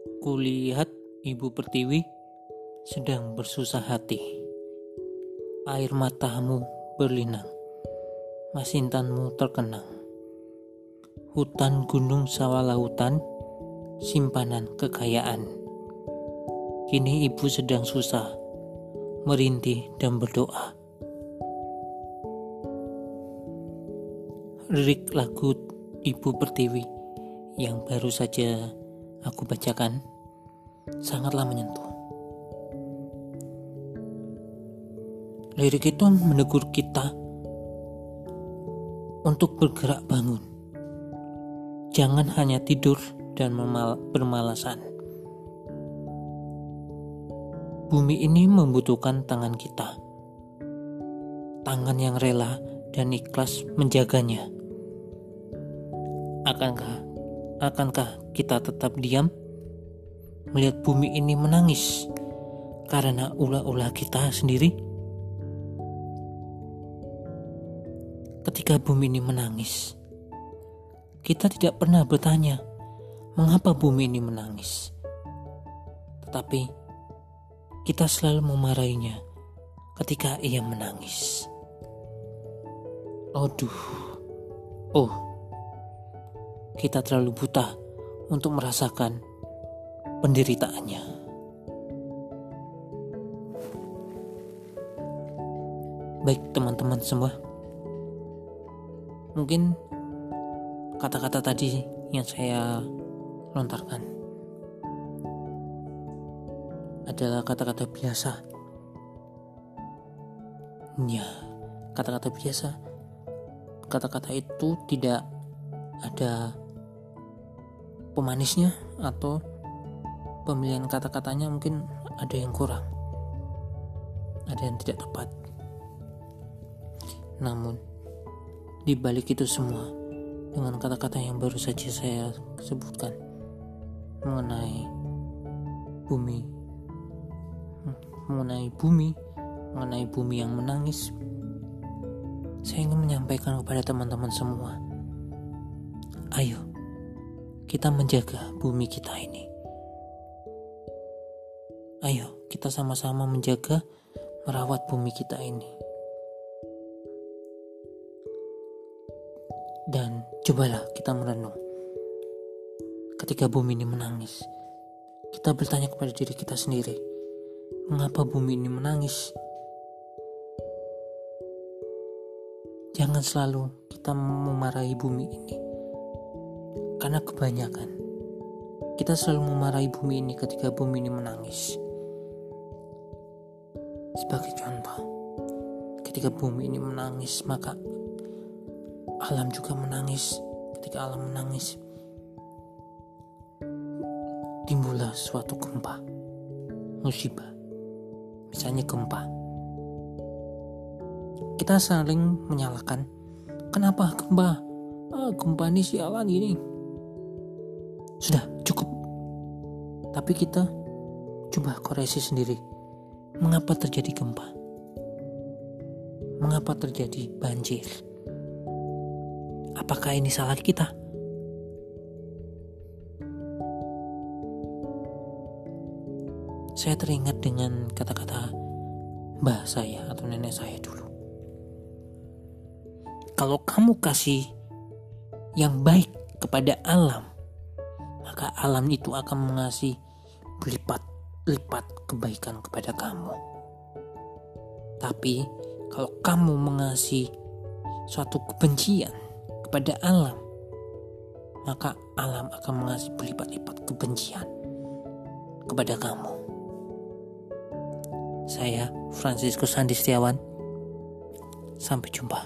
Kulihat Ibu Pertiwi sedang bersusah hati. Air matamu berlinang, masintanmu terkenang. Hutan gunung sawah lautan, simpanan kekayaan. Kini ibu sedang susah, merintih dan berdoa. Lirik lagu Ibu Pertiwi yang baru saja aku bacakan sangatlah menyentuh. Lirik itu menegur kita untuk bergerak bangun. Jangan hanya tidur dan bermalasan. Bumi ini membutuhkan tangan kita. Tangan yang rela dan ikhlas menjaganya. Akankah akankah kita tetap diam melihat bumi ini menangis karena ulah-ulah kita sendiri? Ketika bumi ini menangis, kita tidak pernah bertanya mengapa bumi ini menangis. Tetapi kita selalu memarahinya ketika ia menangis. Aduh, oh, kita terlalu buta untuk merasakan penderitaannya. Baik teman-teman semua, mungkin kata-kata tadi yang saya lontarkan adalah kata-kata biasa. Ya, kata-kata biasa. Kata-kata itu tidak ada pemanisnya atau pemilihan kata-katanya mungkin ada yang kurang ada yang tidak tepat. Namun di balik itu semua dengan kata-kata yang baru saja saya sebutkan mengenai bumi mengenai bumi mengenai bumi yang menangis saya ingin menyampaikan kepada teman-teman semua ayo kita menjaga bumi kita ini. Ayo, kita sama-sama menjaga, merawat bumi kita ini. Dan cobalah kita merenung. Ketika bumi ini menangis, kita bertanya kepada diri kita sendiri, mengapa bumi ini menangis? Jangan selalu kita memarahi bumi ini karena kebanyakan kita selalu memarahi bumi ini ketika bumi ini menangis. Sebagai contoh, ketika bumi ini menangis, maka alam juga menangis. Ketika alam menangis, timbullah suatu gempa, musibah, misalnya gempa. Kita saling menyalahkan, kenapa gempa? Ah, gempa ini sialan ini sudah cukup. Tapi kita coba koreksi sendiri. Mengapa terjadi gempa? Mengapa terjadi banjir? Apakah ini salah kita? Saya teringat dengan kata-kata mbah saya atau nenek saya dulu. Kalau kamu kasih yang baik kepada alam, maka alam itu akan mengasih berlipat-lipat kebaikan kepada kamu. Tapi kalau kamu mengasih suatu kebencian kepada alam, maka alam akan mengasih berlipat-lipat kebencian kepada kamu. Saya Francisco Sandi Setiawan. Sampai jumpa.